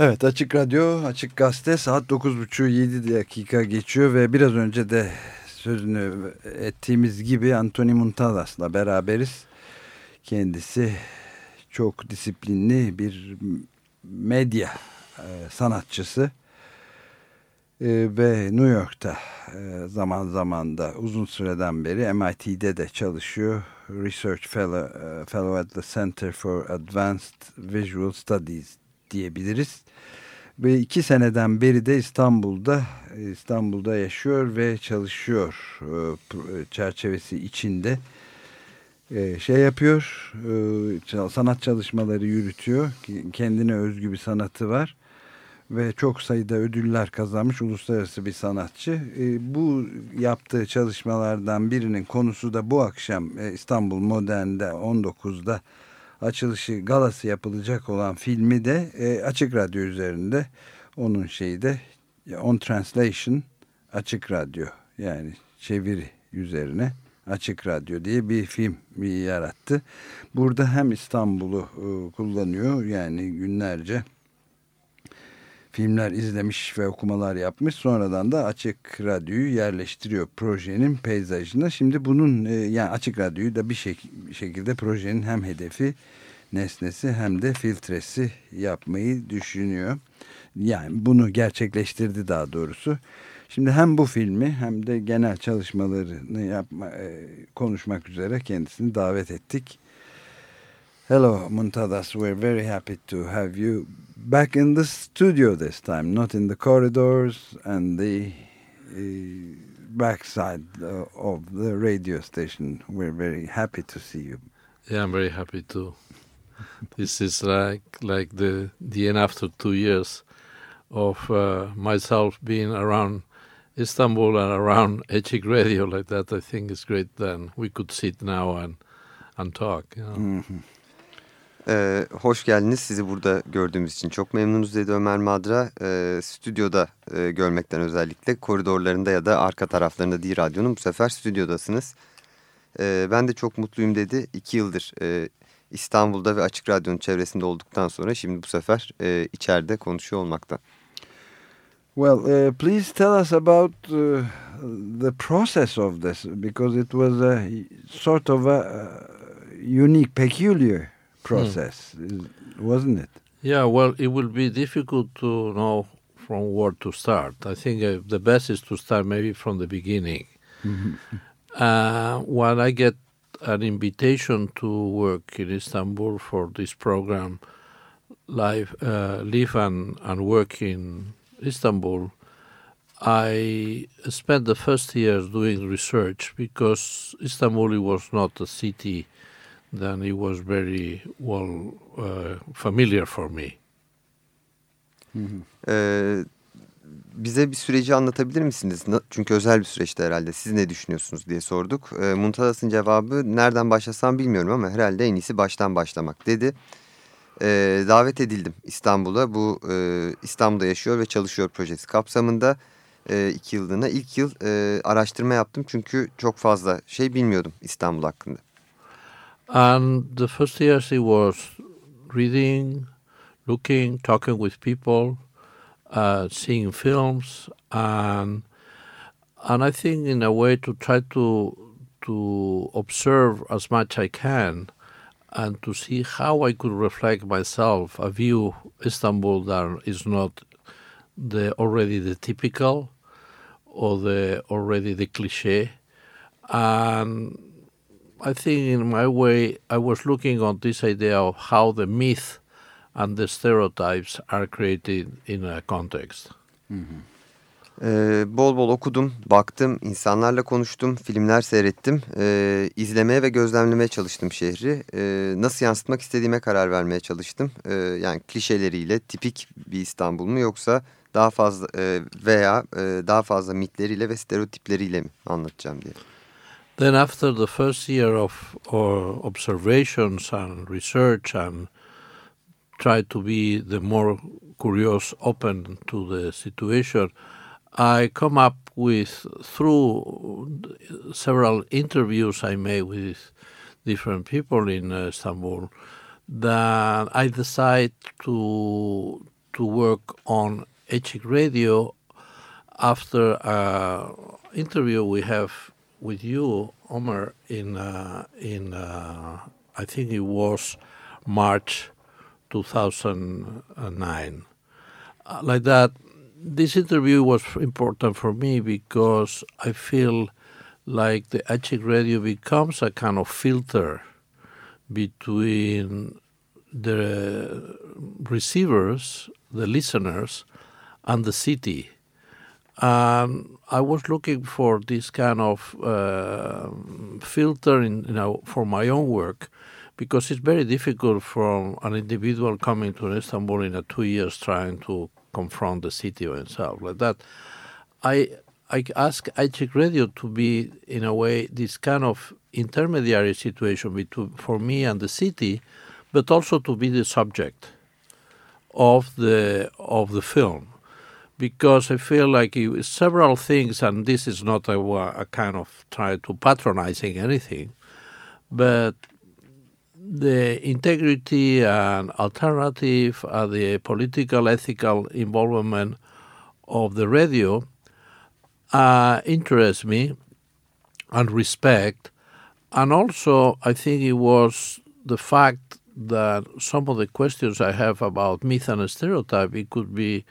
Evet Açık Radyo, Açık Gazete saat 9.30 7 dakika geçiyor ve biraz önce de sözünü ettiğimiz gibi Anthony Muntalas'la beraberiz. Kendisi çok disiplinli bir medya e, sanatçısı e, ve New York'ta e, zaman zaman da uzun süreden beri MIT'de de çalışıyor. Research Fellow, e, Fellow at the Center for Advanced Visual Studies diyebiliriz. Ve iki seneden beri de İstanbul'da İstanbul'da yaşıyor ve çalışıyor. E, çerçevesi içinde e, şey yapıyor e, sanat çalışmaları yürütüyor. Kendine özgü bir sanatı var. Ve çok sayıda ödüller kazanmış uluslararası bir sanatçı. Bu yaptığı çalışmalardan birinin konusu da bu akşam İstanbul Modern'de 19'da açılışı galası yapılacak olan filmi de e, Açık Radyo üzerinde onun şeyi de On Translation Açık Radyo yani çeviri üzerine Açık Radyo diye bir film yarattı. Burada hem İstanbul'u e, kullanıyor yani günlerce filmler izlemiş ve okumalar yapmış. Sonradan da Açık Radyo'yu yerleştiriyor projenin peyzajına. Şimdi bunun e, yani Açık Radyo'yu da bir, şek şekilde projenin hem hedefi nesnesi hem de filtresi yapmayı düşünüyor. Yani bunu gerçekleştirdi daha doğrusu. Şimdi hem bu filmi hem de genel çalışmalarını yapma, e, konuşmak üzere kendisini davet ettik. Hello Muntadas, we're very happy to have you back in the studio this time, not in the corridors and the uh, backside uh, of the radio station. We're very happy to see you. Yeah, I'm very happy too. this is like like the the end after two years of uh, myself being around Istanbul and around Açık Radio like that. I think is great. Then we could sit now and and talk. You know? mm -hmm. Ee, hoş geldiniz. Sizi burada gördüğümüz için çok memnunuz dedi Ömer Madra. Ee, stüdyoda e, görmekten özellikle koridorlarında ya da arka taraflarında değil radyonun bu sefer stüdyodasınız. Ee, ben de çok mutluyum dedi. İki yıldır e, İstanbul'da ve Açık Radyo'nun çevresinde olduktan sonra şimdi bu sefer e, içeride konuşuyor olmakta. Well, uh, please tell us about uh, the process of this because it was a sort of a uh, unique, peculiar process, wasn't it? Yeah, well, it will be difficult to know from where to start. I think uh, the best is to start maybe from the beginning. Mm -hmm. uh, when I get an invitation to work in Istanbul for this program, live, uh, live and, and work in Istanbul, I spent the first years doing research because Istanbul was not a city that it was very well uh, familiar for me. Ee, bize bir süreci anlatabilir misiniz? Çünkü özel bir süreçti herhalde. Siz ne düşünüyorsunuz diye sorduk. E, Muntalas'ın cevabı nereden başlasam bilmiyorum ama herhalde en iyisi baştan başlamak dedi. E, davet edildim İstanbul'a. Bu e, İstanbul'da yaşıyor ve çalışıyor projesi kapsamında e, iki yıllığına. ilk yıl e, araştırma yaptım çünkü çok fazla şey bilmiyordum İstanbul hakkında. And the first years it was reading, looking, talking with people uh, seeing films and and I think in a way to try to to observe as much I can and to see how I could reflect myself a view Istanbul that is not the already the typical or the already the cliche and I think in my way I was looking on this idea of how the myth and the stereotypes are created in a context. Hı hı. Ee, bol bol okudum, baktım, insanlarla konuştum, filmler seyrettim. Ee, izlemeye ve gözlemlemeye çalıştım şehri. Ee, nasıl yansıtmak istediğime karar vermeye çalıştım. Ee, yani klişeleriyle tipik bir İstanbul mu yoksa daha fazla e, veya e, daha fazla mitleriyle ve stereotipleriyle mi anlatacağım diye. Then after the first year of observations and research and try to be the more curious, open to the situation, I come up with through several interviews I made with different people in uh, Istanbul that I decide to to work on Echik Radio after an interview we have with you, Omar, in uh, in uh, I think it was March 2009. Uh, like that, this interview was important for me because I feel like the Açık radio becomes a kind of filter between the receivers, the listeners, and the city. And I was looking for this kind of uh, filter, in, you know, for my own work, because it's very difficult for an individual coming to Istanbul in a two years trying to confront the city or himself like that. I I ask Açık Radio to be in a way this kind of intermediary situation between for me and the city, but also to be the subject of the of the film because I feel like it, several things, and this is not a, a kind of try to patronizing anything, but the integrity and alternative, uh, the political, ethical involvement of the radio uh, interests me and respect. And also, I think it was the fact that some of the questions I have about myth and stereotype, it could be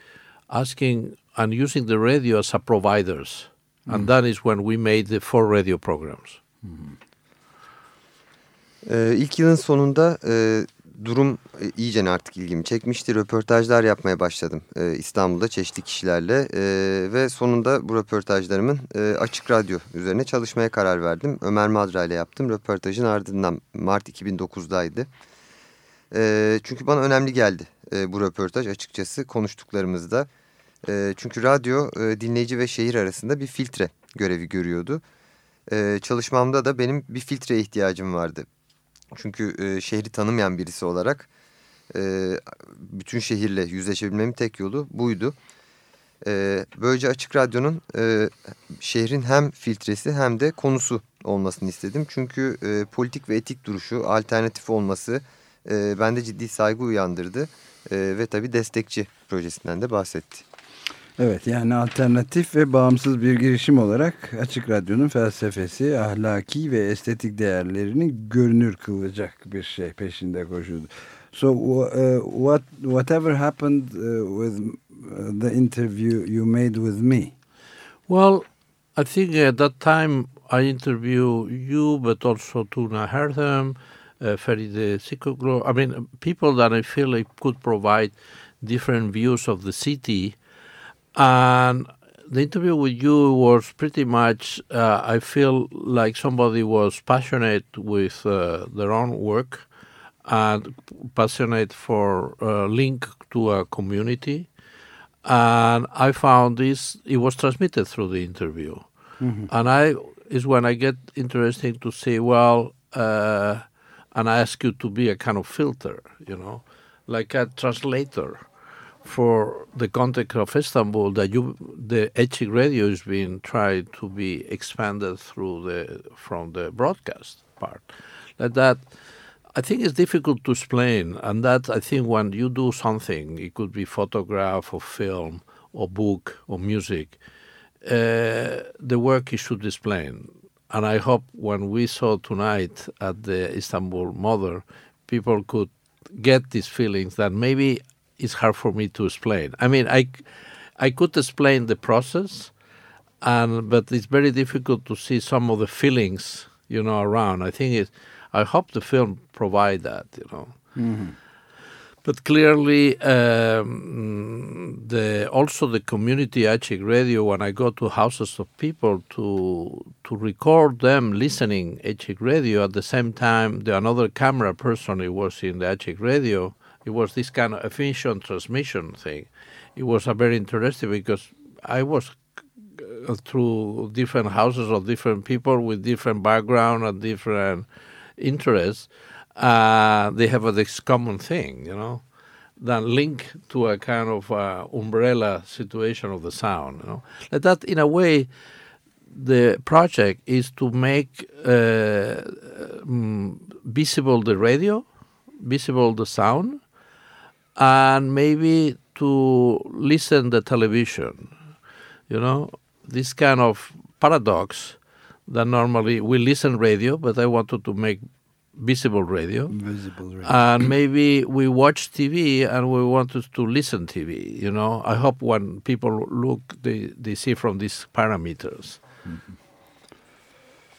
asking and using the radio as a providers. Mm. And that is when we made the four radio programs. Mm. Ee, ilk yılın sonunda e, durum e, iyice artık ilgimi çekmişti. Röportajlar yapmaya başladım e, İstanbul'da çeşitli kişilerle e, ve sonunda bu röportajlarımın e, açık radyo üzerine çalışmaya karar verdim. Ömer Madra ile yaptım. Röportajın ardından Mart 2009'daydı. E, çünkü bana önemli geldi e, bu röportaj açıkçası konuştuklarımızda. E, çünkü radyo e, dinleyici ve şehir arasında bir filtre görevi görüyordu. E, çalışmamda da benim bir filtreye ihtiyacım vardı. Çünkü e, şehri tanımayan birisi olarak e, bütün şehirle yüzleşebilmemin tek yolu buydu. E, böylece Açık Radyo'nun e, şehrin hem filtresi hem de konusu olmasını istedim. Çünkü e, politik ve etik duruşu, alternatif olması e, bende ciddi saygı uyandırdı. E, ve tabii destekçi projesinden de bahsetti. Evet yani alternatif ve bağımsız bir girişim olarak Açık Radyo'nun felsefesi, ahlaki ve estetik değerlerini görünür kılacak bir şey peşinde koşuyordu. So uh, what whatever happened uh, with uh, the interview you made with me? Well, I think at that time I interviewed you, but also Tuna Hertham, uh, Feride Çiçekoğlu. I mean, people that I feel like could provide different views of the city And the interview with you was pretty much, uh, I feel like somebody was passionate with uh, their own work and passionate for a uh, link to a community. And I found this, it was transmitted through the interview. Mm-hmm. And I is when I get interesting to say, well, uh, and I ask you to be a kind of filter, you know, like a translator for the context of Istanbul that you the Açık radio is being tried to be expanded through the from the broadcast part. Like that I think it's difficult to explain and that I think when you do something, it could be photograph or film or book or music, uh, the work is should explain. And I hope when we saw tonight at the Istanbul Modern, people could get these feelings that maybe it's hard for me to explain. I mean, I, I could explain the process, and but it's very difficult to see some of the feelings, you know, around. I think it. I hope the film provide that, you know. Mm-hmm. But clearly, um, the also the community Açık radio. When I go to houses of people to to record them listening Açık radio, at the same time, the another camera person was in the Açık radio it was this kind of efficient transmission thing. It was a very interesting because I was uh, through different houses of different people with different background and different interests. Uh, they have this common thing, you know, that link to a kind of uh, umbrella situation of the sound. You know, like that in a way, the project is to make uh, um, visible the radio, visible the sound, and maybe to listen the television. You know, this kind of paradox that normally we listen radio, but I wanted to make visible radio. Visible radio. And maybe we watch TV and we wanted to listen TV. You know, I hope when people look, they, they see from these parameters.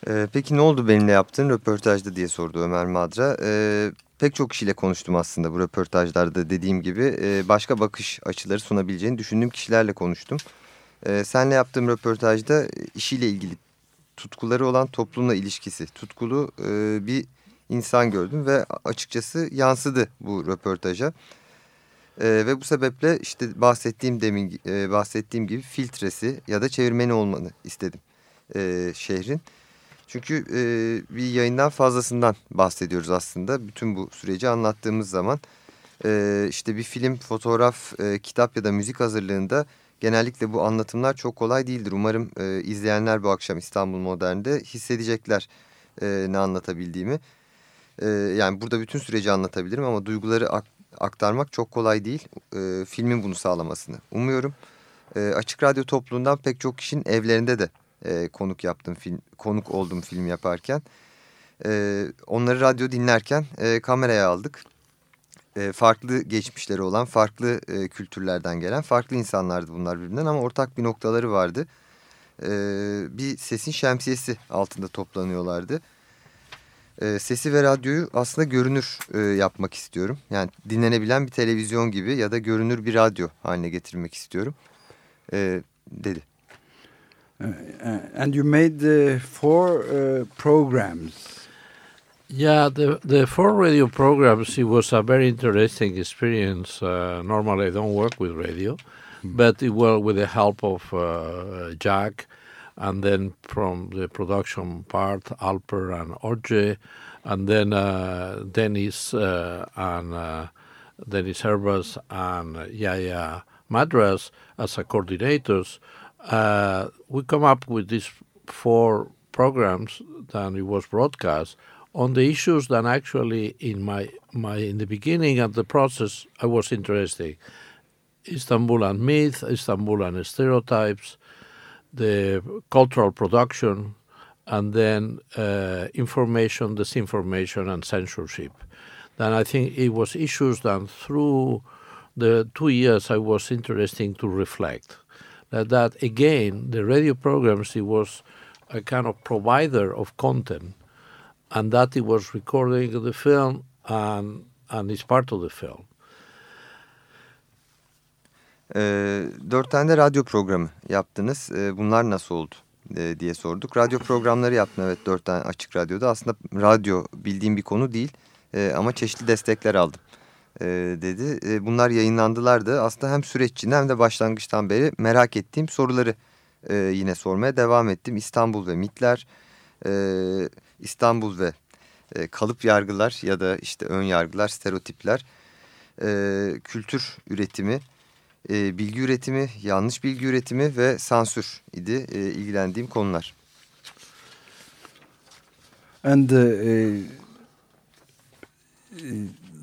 Ee, peki ne oldu benimle yaptığın röportajda diye sordu Ömer Madra. Ee, pek çok kişiyle konuştum aslında bu röportajlarda dediğim gibi. Ee, başka bakış açıları sunabileceğini düşündüğüm kişilerle konuştum. Ee, senle yaptığım röportajda işiyle ilgili tutkuları olan toplumla ilişkisi, tutkulu e, bir insan gördüm ve açıkçası yansıdı bu röportaja. Ee, ve bu sebeple işte bahsettiğim demin e, bahsettiğim gibi filtresi ya da çevirmeni olmanı istedim e, şehrin. Çünkü e, bir yayından fazlasından bahsediyoruz aslında. Bütün bu süreci anlattığımız zaman e, işte bir film, fotoğraf, e, kitap ya da müzik hazırlığında genellikle bu anlatımlar çok kolay değildir. Umarım e, izleyenler bu akşam İstanbul Modern'de hissedecekler e, ne anlatabildiğimi. E, yani burada bütün süreci anlatabilirim ama duyguları ak aktarmak çok kolay değil. E, filmin bunu sağlamasını umuyorum. E, Açık Radyo topluluğundan pek çok kişinin evlerinde de e, konuk yaptım film konuk oldum film yaparken e, onları radyo dinlerken e, kameraya aldık e, farklı geçmişleri olan farklı e, kültürlerden gelen farklı insanlardı bunlar birbirinden ama ortak bir noktaları vardı e, bir sesin şemsiyesi altında toplanıyorlardı e, sesi ve radyoyu aslında görünür e, yapmak istiyorum yani dinlenebilen bir televizyon gibi ya da görünür bir radyo haline getirmek istiyorum e, dedi. Uh, and you made uh, four uh, programs. Yeah, the the four radio programs. It was a very interesting experience. Uh, normally, I don't work with radio, but it was with the help of uh, Jack, and then from the production part, Alper and Orje, and then uh, Dennis uh, and uh, Dennis Herbas and Yahya Madras as a coordinators. Uh, we come up with these four programs that it was broadcast on the issues that actually in my my in the beginning of the process I was interested. Istanbul and myth, Istanbul and stereotypes, the cultural production, and then uh, information, disinformation, and censorship. Then I think it was issues that through the two years I was interesting to reflect that, that again, the radio programs, it was a kind of provider of content, and that it was recording the film and, and it's part of the film. E, dört tane de radyo programı yaptınız. E, bunlar nasıl oldu e, diye sorduk. Radyo programları yaptım evet dört tane açık radyoda. Aslında radyo bildiğim bir konu değil e, ama çeşitli destekler aldım e, dedi. E, bunlar yayınlandılar da aslında hem süreç hem de başlangıçtan beri merak ettiğim soruları e, yine sormaya devam ettim. İstanbul ve mitler, e, İstanbul ve e, kalıp yargılar ya da işte ön yargılar, stereotipler, e, kültür üretimi, e, bilgi üretimi, yanlış bilgi üretimi ve sansür idi e, ilgilendiğim konular. And uh,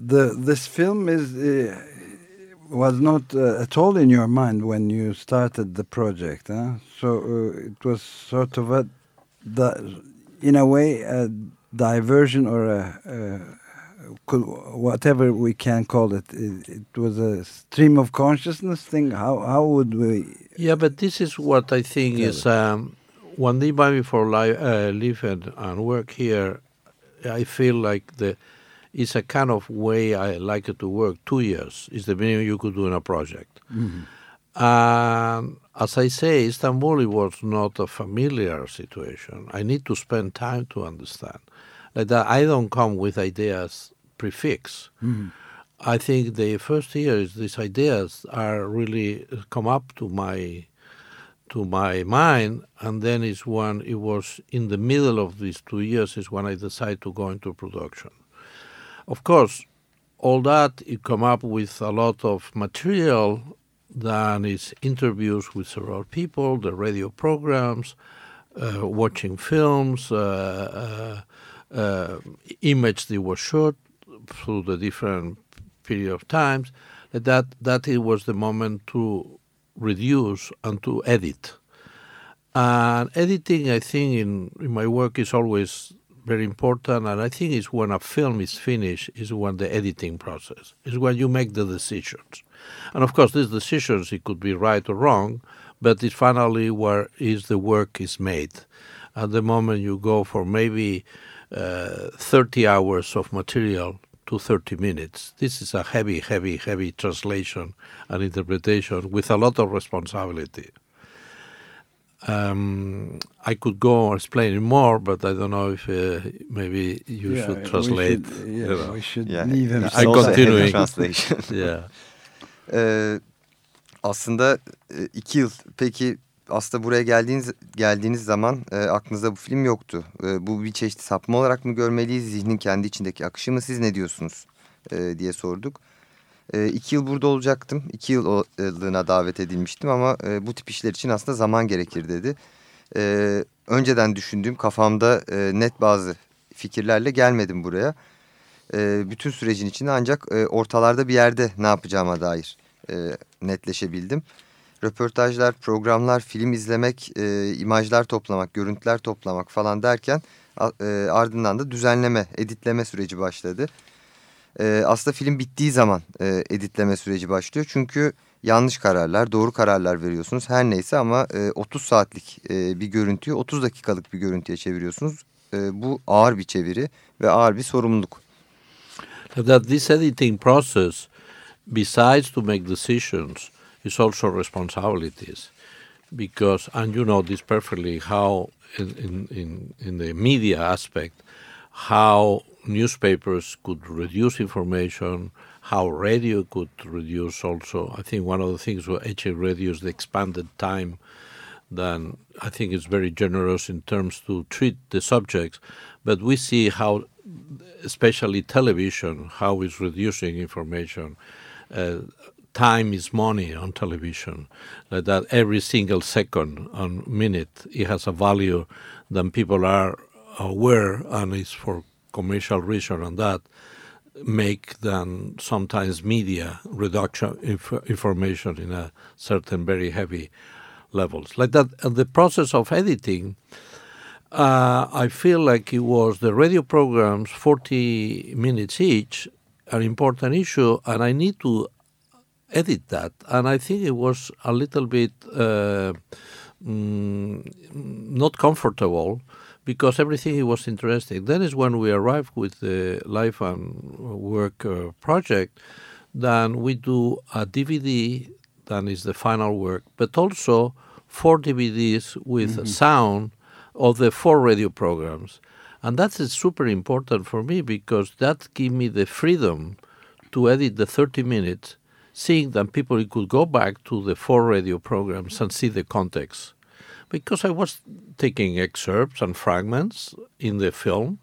the this film is uh, was not uh, at all in your mind when you started the project, huh? So uh, it was sort of a, in a way, a diversion or a, a whatever we can call it. it. it. was a stream of consciousness thing. How how would we? Yeah, but this is what I think is um, when they buy me for live, uh, live and, and work here. I feel like the it's a kind of way I like it to work. Two years is the minimum you could do in a project. Mm-hmm. Um, as I say, Istanbul was not a familiar situation. I need to spend time to understand. Like that, I don't come with ideas prefix. Mm-hmm. I think the first years these ideas are really come up to my to my mind, and then is when it was in the middle of these two years is when I decided to go into production. Of course, all that you come up with a lot of material that is interviews with several people, the radio programs, uh, watching films, uh, uh, uh image that was shot through the different period of times. that that it was the moment to reduce and to edit. And editing, I think, in, in my work is always very important, and I think it's when a film is finished is when the editing process is when you make the decisions. And of course, these decisions it could be right or wrong, but it's finally where is the work is made. At the moment you go for maybe uh, 30 hours of material to 30 minutes. This is a heavy, heavy, heavy translation and interpretation with a lot of responsibility. Um, I could go on explaining more, but I don't know if uh, maybe you Yeah, should we translate. should- you yeah, know. we should Yeah, leave him. it's I also a heavy continuing. translation. Yeah. Ee, aslında iki yıl. Peki aslında buraya geldiğiniz geldiğiniz zaman e, aklınızda bu film yoktu. E, bu bir çeşit sapma olarak mı görmeliyiz? Zihnin kendi içindeki akışı mı? Siz ne diyorsunuz? E, diye sorduk. E, iki yıl burada olacaktım. İki yıllığına davet edilmiştim ama e, bu tip işler için aslında zaman gerekir dedi. E, önceden düşündüğüm kafamda e, net bazı fikirlerle gelmedim buraya. E, bütün sürecin içinde ancak e, ortalarda bir yerde ne yapacağıma dair e, netleşebildim. Röportajlar, programlar, film izlemek, e, imajlar toplamak, görüntüler toplamak falan derken e, ardından da düzenleme, editleme süreci başladı. E, aslında film bittiği zaman e, editleme süreci başlıyor. Çünkü yanlış kararlar, doğru kararlar veriyorsunuz. Her neyse ama e, 30 saatlik e, bir görüntüyü 30 dakikalık bir görüntüye çeviriyorsunuz. E, bu ağır bir çeviri ve ağır bir sorumluluk. that this editing process, besides to make decisions, is also responsibilities. Because, and you know this perfectly, how in, in, in, the media aspect, how newspapers could reduce information, how radio could reduce also. I think one of the things where Açık radio is the expanded time then I think it's very generous in terms to treat the subjects. But we see how, especially television, how it's reducing information. Uh, time is money on television. Uh, that every single second and minute it has a value that people are aware, and it's for commercial reason, and that make then sometimes media reduction inf- information in a certain very heavy levels. Like that, and the process of editing, uh, I feel like it was the radio programs, 40 minutes each, an important issue, and I need to edit that. And I think it was a little bit uh, mm, not comfortable because everything was interesting. That is when we arrived with the Life and Work uh, project. Then we do a DVD that is the final work, but also four DVDs with mm-hmm. sound of the four radio programs. And that is super important for me because that gives me the freedom to edit the 30 minutes, seeing that people could go back to the four radio programs and see the context. Because I was taking excerpts and fragments in the film,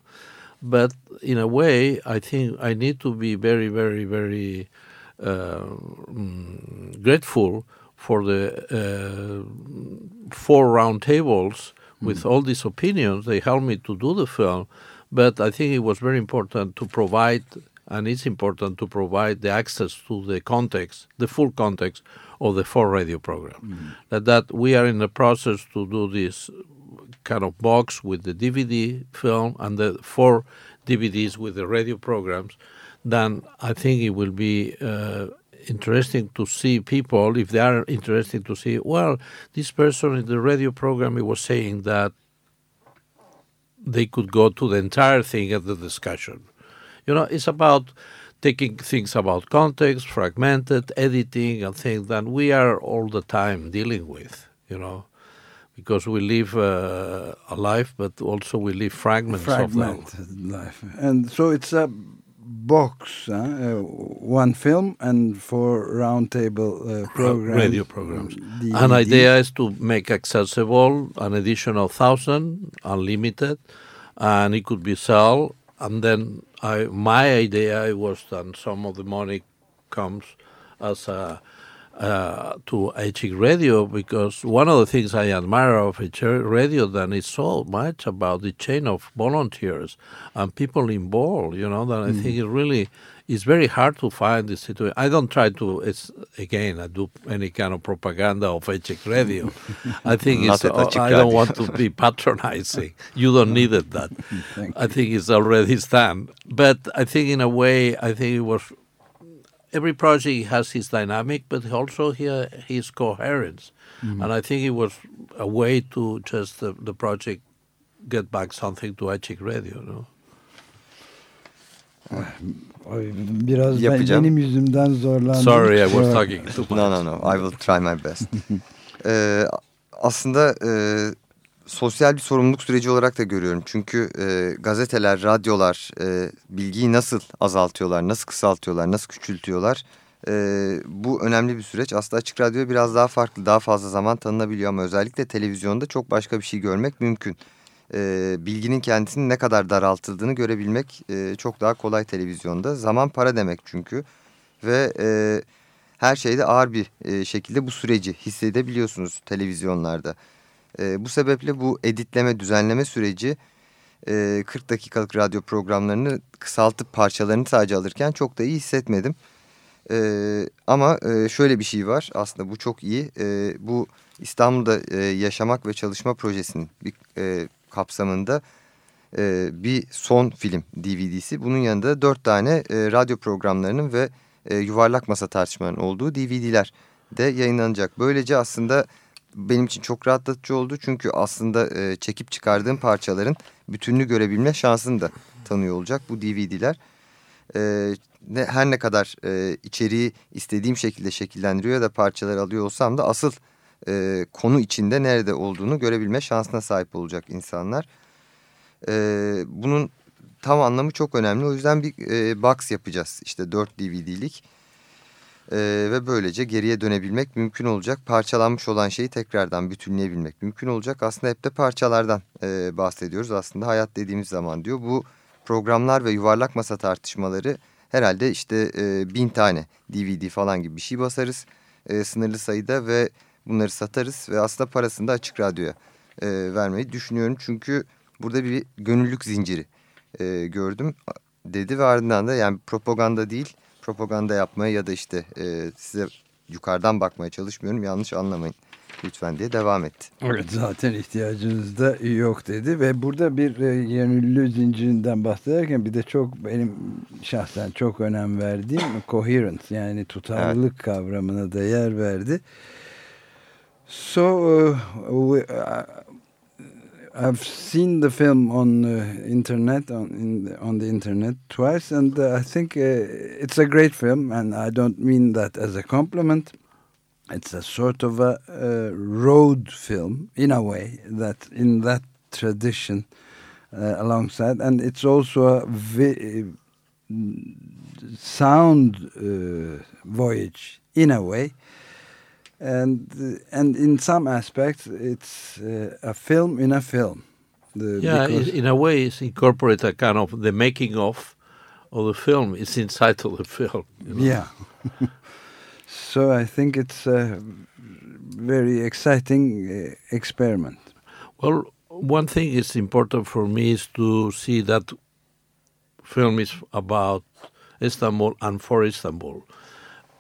but in a way, I think I need to be very, very, very uh, mm, grateful for the uh, four round tables with mm. all these opinions. They helped me to do the film, but I think it was very important to provide, and it's important to provide the access to the context, the full context of the four radio program. Mm. That, that we are in the process to do this kind of box with the DVD film and the four DVDs with the radio programs. Then I think it will be. Uh, interesting to see people if they are interested to see well this person in the radio program he was saying that they could go to the entire thing at the discussion you know it's about taking things about context fragmented editing and things that we are all the time dealing with you know because we live uh, a life but also we live fragments Fragment of them life and so it's a box, huh? uh, one film and four roundtable uh, programs. Radio programs. An idea is to make accessible an additional thousand, unlimited, and it could be sold. And then I, my idea was that some of the money comes as a uh, to Açık Radio because one of the things I admire of Açık Radio then is so much about the chain of volunteers and people involved. You know that mm. I think it really is very hard to find the situation. I don't try to. It's again I do any kind of propaganda of Açık Radio. I think it's. Uh, I don't want to be patronizing. You don't need it. That I think it's already done. But I think in a way I think it was every project has his dynamic, but also here his coherence. Mm-hmm. And I think it was a way to just the, the project get back something to Açık Radio. No? Biraz Yapacağım. benim yüzümden zorlandım. Sorry, I was talking too much. No, no, no. I will try my best. ee, aslında e, sosyal bir sorumluluk süreci olarak da görüyorum. Çünkü e, gazeteler, radyolar e, bilgiyi nasıl azaltıyorlar, nasıl kısaltıyorlar, nasıl küçültüyorlar. E, bu önemli bir süreç. Aslında Açık Radyo biraz daha farklı, daha fazla zaman tanınabiliyor ama özellikle televizyonda çok başka bir şey görmek mümkün. E, bilginin kendisinin ne kadar daraltıldığını görebilmek e, çok daha kolay televizyonda. Zaman para demek çünkü ve... E, her şeyde ağır bir e, şekilde bu süreci hissedebiliyorsunuz televizyonlarda. E, bu sebeple bu editleme, düzenleme süreci e, 40 dakikalık radyo programlarını kısaltıp parçalarını sadece alırken çok da iyi hissetmedim. E, ama e, şöyle bir şey var aslında bu çok iyi. E, bu İstanbul'da e, Yaşamak ve Çalışma Projesi'nin bir e, kapsamında e, bir son film DVD'si. Bunun yanında dört tane e, radyo programlarının ve e, yuvarlak masa tartışmalarının olduğu DVD'ler de yayınlanacak. Böylece aslında benim için çok rahatlatıcı oldu. Çünkü aslında e, çekip çıkardığım parçaların bütününü görebilme şansını da tanıyor olacak bu DVD'ler. E, ne, her ne kadar e, içeriği istediğim şekilde şekillendiriyor ya da parçalar alıyor olsam da asıl e, konu içinde nerede olduğunu görebilme şansına sahip olacak insanlar. E, bunun tam anlamı çok önemli. O yüzden bir e, box yapacağız. İşte 4 DVD'lik ee, ve böylece geriye dönebilmek mümkün olacak. Parçalanmış olan şeyi tekrardan bütünleyebilmek mümkün olacak. Aslında hep de parçalardan e, bahsediyoruz. Aslında hayat dediğimiz zaman diyor bu programlar ve yuvarlak masa tartışmaları herhalde işte e, bin tane DVD falan gibi bir şey basarız. E, sınırlı sayıda ve bunları satarız ve aslında parasını da açık radyoya e, vermeyi düşünüyorum. Çünkü burada bir gönüllülük zinciri e, gördüm dedi ve ardından da yani propaganda değil propaganda yapmaya ya da işte e, size yukarıdan bakmaya çalışmıyorum yanlış anlamayın lütfen diye devam etti. Evet zaten ihtiyacınız da yok dedi ve burada bir e, yönlü zincirinden bahsederken bir de çok benim şahsen çok önem verdiğim coherence yani tutarlılık evet. kavramına da yer verdi. So uh, we, uh, I've seen the film on uh, internet on in the, on the internet twice, and uh, I think uh, it's a great film. And I don't mean that as a compliment. It's a sort of a, a road film in a way that in that tradition uh, alongside, and it's also a sound uh, voyage in a way and and in some aspects it's uh, a film in a film. The, yeah, in a way, it's incorporate a kind of the making of of the film. It's inside of the film. You know? Yeah. so I think it's a very exciting uh, experiment. Well, one thing is important for me is to see that film is about Istanbul and for Istanbul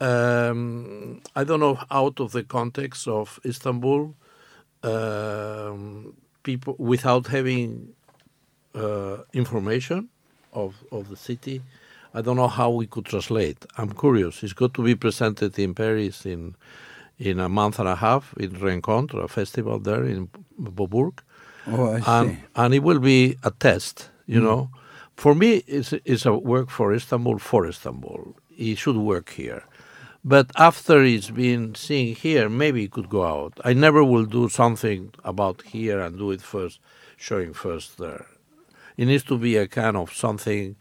um, I don't know, out of the context of Istanbul, um, people without having uh, information of, of the city, I don't know how we could translate. I'm curious. It's going to be presented in Paris in in a month and a half in Rencontre, a festival there in Beaubourg. Oh, I and, see. And it will be a test, you mm. know. For me, it's, it's a work for Istanbul, for Istanbul. It should work here. But after it's been seen here, maybe it could go out. I never will do something about here and do it first, showing first there. It needs to be a kind of something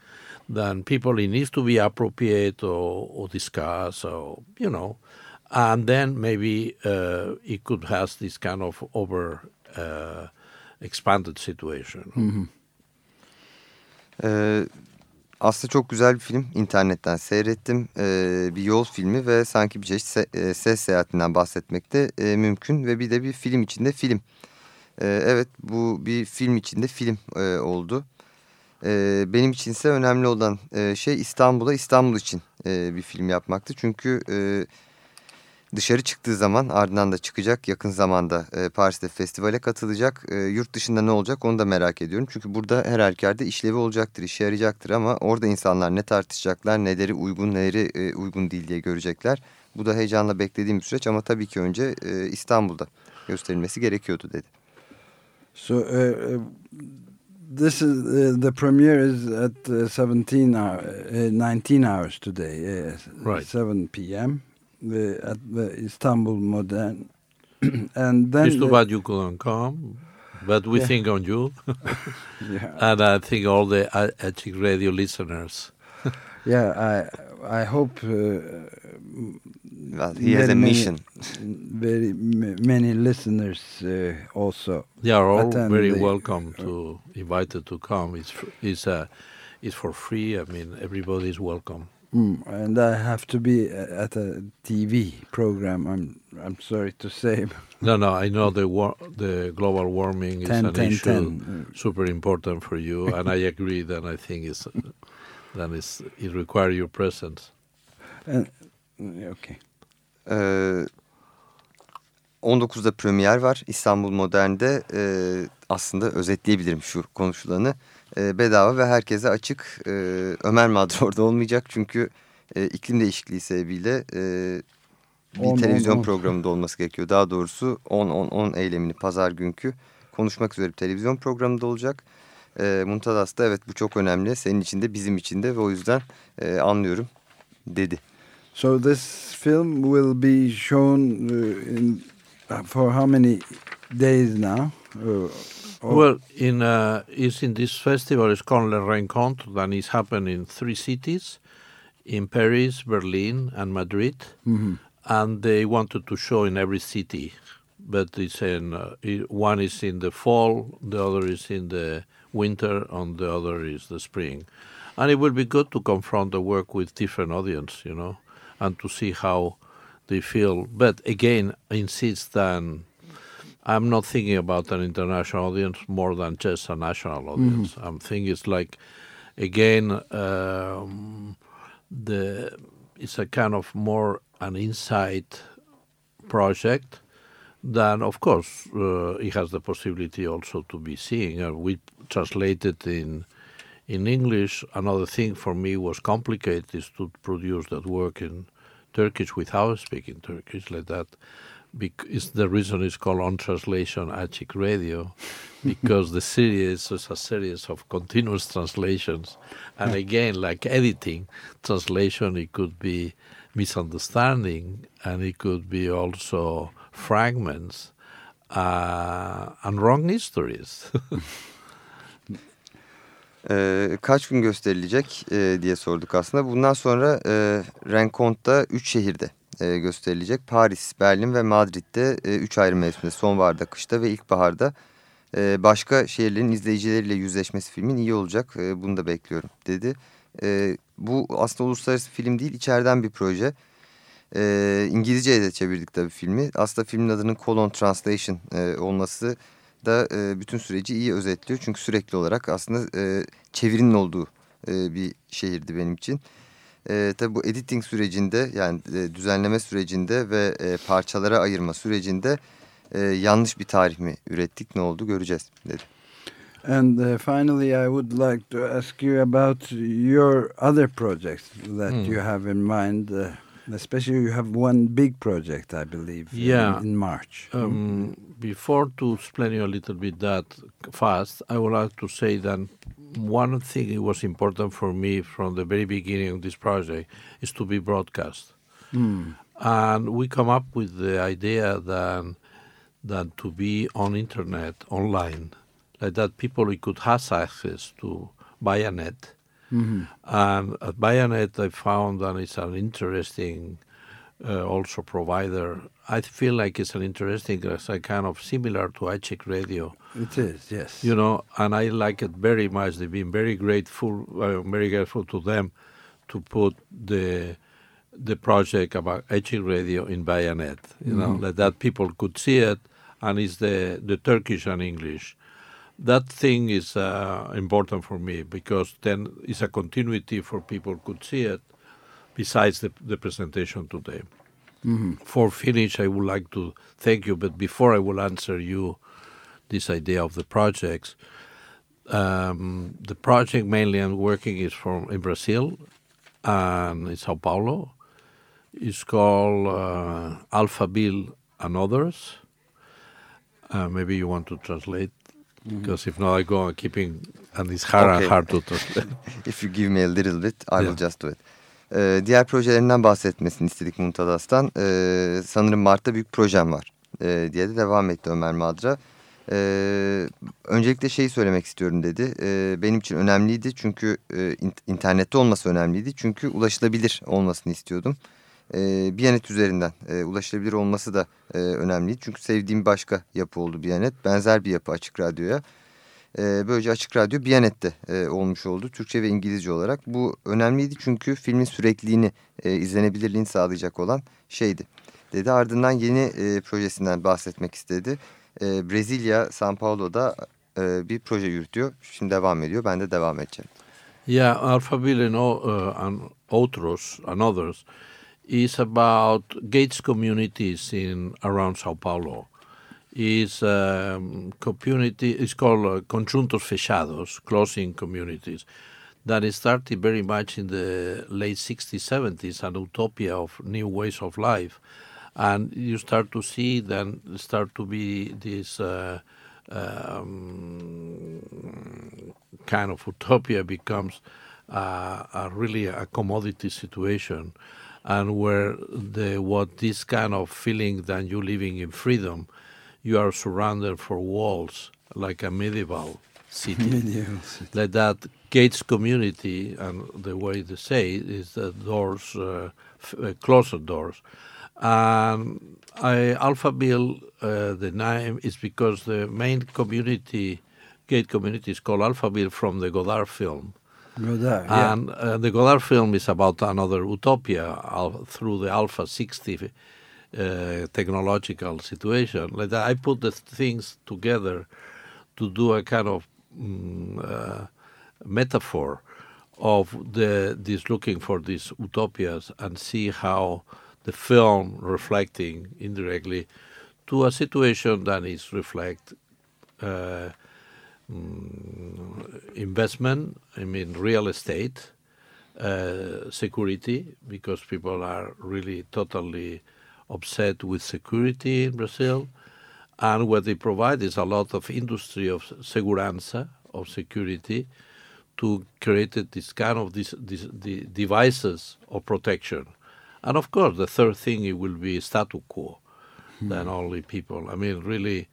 that people it needs to be appropriate or, or discuss or you know, and then maybe uh, it could have this kind of over uh, expanded situation. Mm -hmm. uh, aslında çok güzel bir film. İnternetten seyrettim. Ee, bir yol filmi ve sanki bir çeşit se e, ses seyahatinden bahsetmek de e, mümkün. Ve bir de bir film içinde film. Ee, evet bu bir film içinde film e, oldu. Ee, benim içinse önemli olan e, şey İstanbul'a İstanbul için e, bir film yapmaktı. Çünkü... E, dışarı çıktığı zaman ardından da çıkacak yakın zamanda e, Paris'te festivale katılacak. E, yurt dışında ne olacak onu da merak ediyorum. Çünkü burada her halükarda işlevi olacaktır, işe yarayacaktır ama orada insanlar ne tartışacaklar, neleri uygun, neleri e, uygun değil diye görecekler. Bu da heyecanla beklediğim bir süreç ama tabii ki önce e, İstanbul'da gösterilmesi gerekiyordu dedi. So uh, uh, this is uh, the premiere is at uh, 17 hour, uh, 19 hours today, uh, right. 7 p.m. the, at the Istanbul Modern. and then it's too bad you couldn't come, but we Yeah. think on you, yeah, and I think all the Açık Radio listeners. yeah. I I hope uh, Well, he has a many- mission. very many listeners uh, also. They are all very the- welcome to invited to come. It's it's uh, it's for free. I mean, everybody is welcome. Mm, and I have to be uh, at a TV program. I'm I'm sorry to say. No, no, I know the war, the global warming is 10, an 10, issue 10. super important for you, and I agree. That I think it's that is it requires your presence. And, mm, okay. Ee, 19'da premier var İstanbul Modern'de e, aslında özetleyebilirim şu konuşulanı E, bedava ve herkese açık E, Ömer Madra orada olmayacak çünkü e, iklim değişikliği sebebiyle e, bir 10, televizyon 10, 10. programında olması gerekiyor daha doğrusu 10-10-10 eylemini pazar günkü konuşmak üzere bir televizyon programında olacak e, Muntadas da evet bu çok önemli senin için de bizim için de ve o yüzden e, anlıyorum dedi. So this film will be shown uh, in uh, for how many days now? Uh, or- Well, in uh, is in this festival It's called Le Rencontre, and it's happening in three cities, in Paris, Berlin, and Madrid. Mhm. And they wanted to show in every city, but it's in uh, one is in the fall, the other is in the winter, and the other is the spring. And it will be good to confront the work with different audience, you know, and to see how they feel. But again, I insist that I'm not thinking about an international audience more than just a national audience. I'm thinking it's like, again, um, the it's a kind of more an insight project. Then, of course, uh, it has the possibility also to be seen. Uh, we translated in in English. Another thing for me was complicated is to produce that work in Turkish without speaking Turkish like that. The reason it's called on translation Açık Radio, because the series is a series of continuous translations, and again, like editing, translation it could be misunderstanding, and it could be also fragments uh, and wrong histories. Ee, kaç gün gösterilecek e, diye sorduk aslında. Bundan sonra e, Rencontre 3 şehirde e, gösterilecek. Paris, Berlin ve Madrid'de 3 ayrı mevsimde sonbaharda, kışta ve ilkbaharda e, başka şehirlerin izleyicileriyle yüzleşmesi filmin iyi olacak. E, bunu da bekliyorum dedi. E, bu aslında uluslararası film değil içeriden bir proje. E, İngilizce'ye de çevirdik tabii filmi. Aslında filmin adının Colon Translation e, olması da e, bütün süreci iyi özetliyor. Çünkü sürekli olarak aslında e, çevirinin olduğu e, bir şehirdi benim için. E, tabii bu editing sürecinde yani e, düzenleme sürecinde ve e, parçalara ayırma sürecinde e, yanlış bir tarih mi ürettik ne oldu göreceğiz dedi. And uh, finally, I would like to ask you about your other projects that Hmm. you have in mind. Uh, especially, you have one big project, I believe, in- Yeah. in, March. Um, before to explain you a little bit that fast, I would like to say that one thing it was important for me from the very beginning of this project is to be broadcast, Mm. and we come up with the idea that that to be on internet online, like that people could have access to Bianet. Mhm. And at Bianet, I found that it's an interesting uh, also provider. I feel like it's an interesting, it's a kind of similar to Açık Radio. It is, yes. You know, and I like it very much. They've been very grateful, uh, very grateful to them to put the the project about Açık Radio in Bianet. You know, Mm-hmm. like that people could see it, and it's the the Turkish and English. That thing is uh, important for me because then it's a continuity for people could see it. Besides the the presentation today. For finish, I would like to thank you. But before I will answer you, this idea of the projects, um, the project mainly I'm working is from in Brazil and in Sao Paulo. It's called uh, Alphaville and Others. Uh, maybe you want to translate, because if not, I go on keeping, and it's hard Okay. and hard to translate. If you give me a little bit, I will just do it. Ee, diğer projelerinden bahsetmesini istedik Muntadas'tan. Ee, sanırım Mart'ta büyük projem var ee, diye de devam etti Ömer Madra. Ee, öncelikle şeyi söylemek istiyorum dedi. Ee, benim için önemliydi çünkü e, in- internette olması önemliydi. Çünkü ulaşılabilir olmasını istiyordum. Ee, Biyanet üzerinden e, ulaşılabilir olması da e, önemliydi. Çünkü sevdiğim başka yapı oldu Biyanet. Benzer bir yapı Açık Radyo'ya. Ee, böylece Açık Radyo Biyanet'te e, olmuş oldu. Türkçe ve İngilizce olarak. Bu önemliydi çünkü filmin sürekliliğini, e, izlenebilirliğini sağlayacak olan şeydi. Dedi ardından yeni e, projesinden bahsetmek istedi. E, Brezilya, São Paulo'da e, bir proje yürütüyor. Şimdi devam ediyor. Ben de devam edeceğim. Yeah, Alphaville o- uh, Outros and others is about Gates communities in around Sao Paulo. Is um, community is called uh, conjuntos fechados, closing communities. That started very much in the late 60s, 70s, an utopia of new ways of life, and you start to see then start to be this. Uh, um, kind of utopia becomes uh, a really a commodity situation, and where the what this kind of feeling that you're living in freedom, you are surrounded for walls like a medieval city. like that gates community and the way they say it is the doors uh, uh, closet doors and I, alphaville uh, the name is because the main community gate community is called alphaville from the godard film Godard, yeah. and uh, the Godard film is about another utopia al- through the Alpha 60 uh, technological situation. Like I put the things together to do a kind of mm, uh, metaphor of the this looking for these utopias and see how the film reflecting indirectly to a situation that is reflect uh, mm, investment, I mean real estate, uh, security, because people are really totally upset with security in Brazil. And what they provide is a lot of industry of segurança, of security, to create this kind of this, this, the devices of protection. And of course, the third thing it will be statu quo, than only people. I mean, really,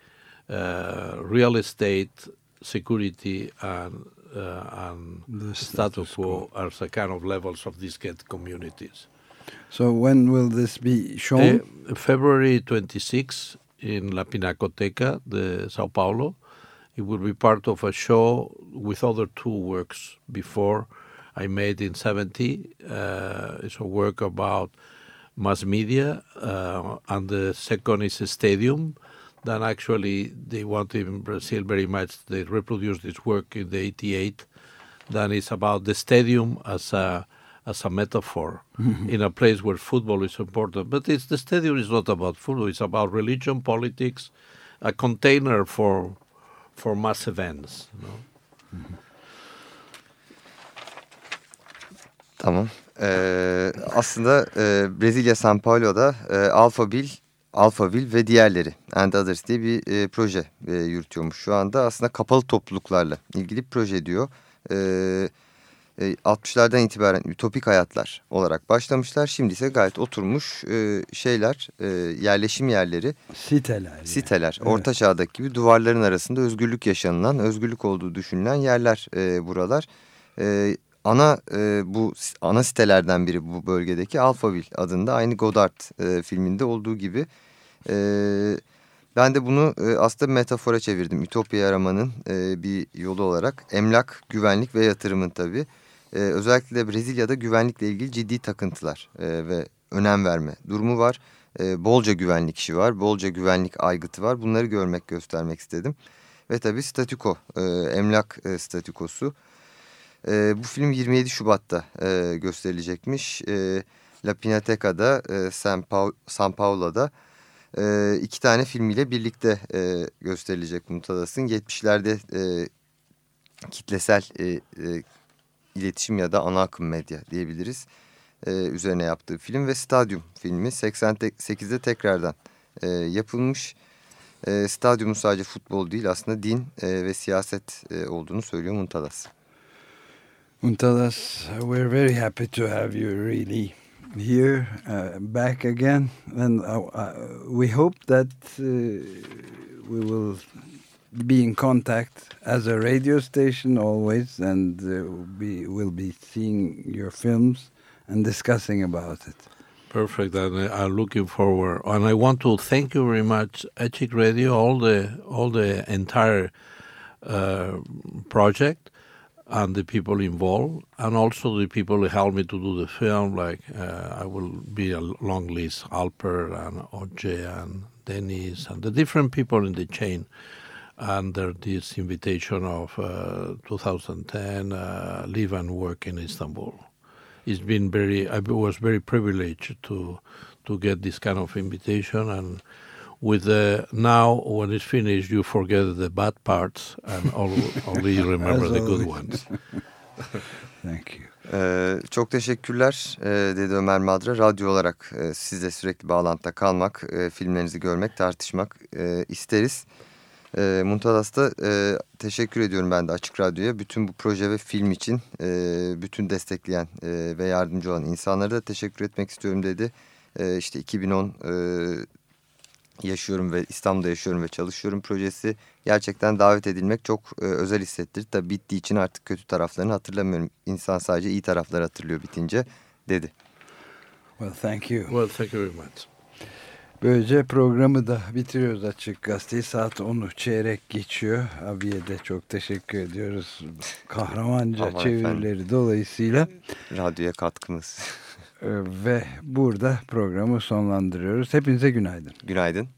uh, real estate, security, and uh, and The status status quo are the kind of levels of these get communities. So when will this be shown? Uh, February 26 in La Pinacoteca de Sao Paulo. It will be part of a show with other two works before I made in 70. Uh, it's a work about mass media, uh, and the second is a stadium. Then actually they want in Brazil very much. They reproduced this work in the 88. Then it's about the stadium as a as a metaphor in a place where football is important. But it's the stadium is not about football. It's about religion, politics, a container for for mass events. You know? Tamam. Ee, aslında e, Brezilya São Paulo'da e, Alphaville, Alphaville ve diğerleri And Others diye bir e, proje e, yürütüyormuş şu anda. Aslında kapalı topluluklarla ilgili bir proje diyor. E, e, 60'lardan itibaren ütopik hayatlar olarak başlamışlar. Şimdi ise gayet oturmuş e, şeyler, e, yerleşim yerleri, Siteler. yani. siteler. Evet. Orta çağdaki gibi duvarların arasında özgürlük yaşanılan, özgürlük olduğu düşünülen yerler e, buralar. E, ana e, bu ana sitelerden biri bu bölgedeki Alphaville adında aynı Godard e, filminde olduğu gibi. E, ben de bunu e, aslında metafora çevirdim. Ütopya aramanın e, bir yolu olarak emlak, güvenlik ve yatırımın tabii. E, özellikle Brezilya'da güvenlikle ilgili ciddi takıntılar e, ve önem verme durumu var. E, bolca güvenlik işi var, bolca güvenlik aygıtı var. Bunları görmek, göstermek istedim. Ve tabii statüko, e, emlak e, statükosu. E, bu film 27 Şubat'ta e, gösterilecekmiş. E, La Pinateca'da, e, San, Paul, San Paulo'da e, iki tane filmiyle birlikte e, gösterilecek Mutadas'ın. 70'lerde e, kitlesel e, e, iletişim ya da ana akım medya diyebiliriz. E, üzerine yaptığı film ve Stadyum filmi 88'de tekrardan e, yapılmış. E, stadyumun sadece futbol değil aslında din e, ve siyaset e, olduğunu söylüyor Muntadas. Muntadas, we're very happy to have you really here, uh, back again. And uh, uh, we hope that uh, we will be in contact as a radio station always and uh, we will be seeing your films and discussing about it. Perfect, and I'm looking forward. And I want to thank you very much, Açık Radio, all the all the entire uh, project, and the people involved, and also the people who helped me to do the film. Like uh, I will be a long list: Alper and Oje and Dennis and the different people in the chain. Under this invitation of uh, 2010, uh, live and work in Istanbul it's been very I was very privileged to to get this kind of invitation and with the now when it's finished you forget the bad parts and only remember the good ones. Thank you. Ee, çok teşekkürler ee, dedi Ömer Madra. Radyo olarak e, sizle sürekli bağlantıda kalmak, e, filmlerinizi görmek, tartışmak e, isteriz. E, Muntalas'ta e, teşekkür ediyorum ben de Açık Radyo'ya. Bütün bu proje ve film için e, bütün destekleyen e, ve yardımcı olan insanlara da teşekkür etmek istiyorum dedi. E, işte 2010 e, yaşıyorum ve İstanbul'da yaşıyorum ve çalışıyorum projesi gerçekten davet edilmek çok e, özel hissettirdi. Tabii bittiği için artık kötü taraflarını hatırlamıyorum. İnsan sadece iyi tarafları hatırlıyor bitince dedi. Well, thank you. Well, thank you very much. Böylece programı da bitiriyoruz Açık Gazeteyi. Saat 10'u çeyrek geçiyor. Abiye de çok teşekkür ediyoruz. Kahramanca çevirileri efendim. dolayısıyla. Radyoya katkımız. Ve burada programı sonlandırıyoruz. Hepinize günaydın. Günaydın.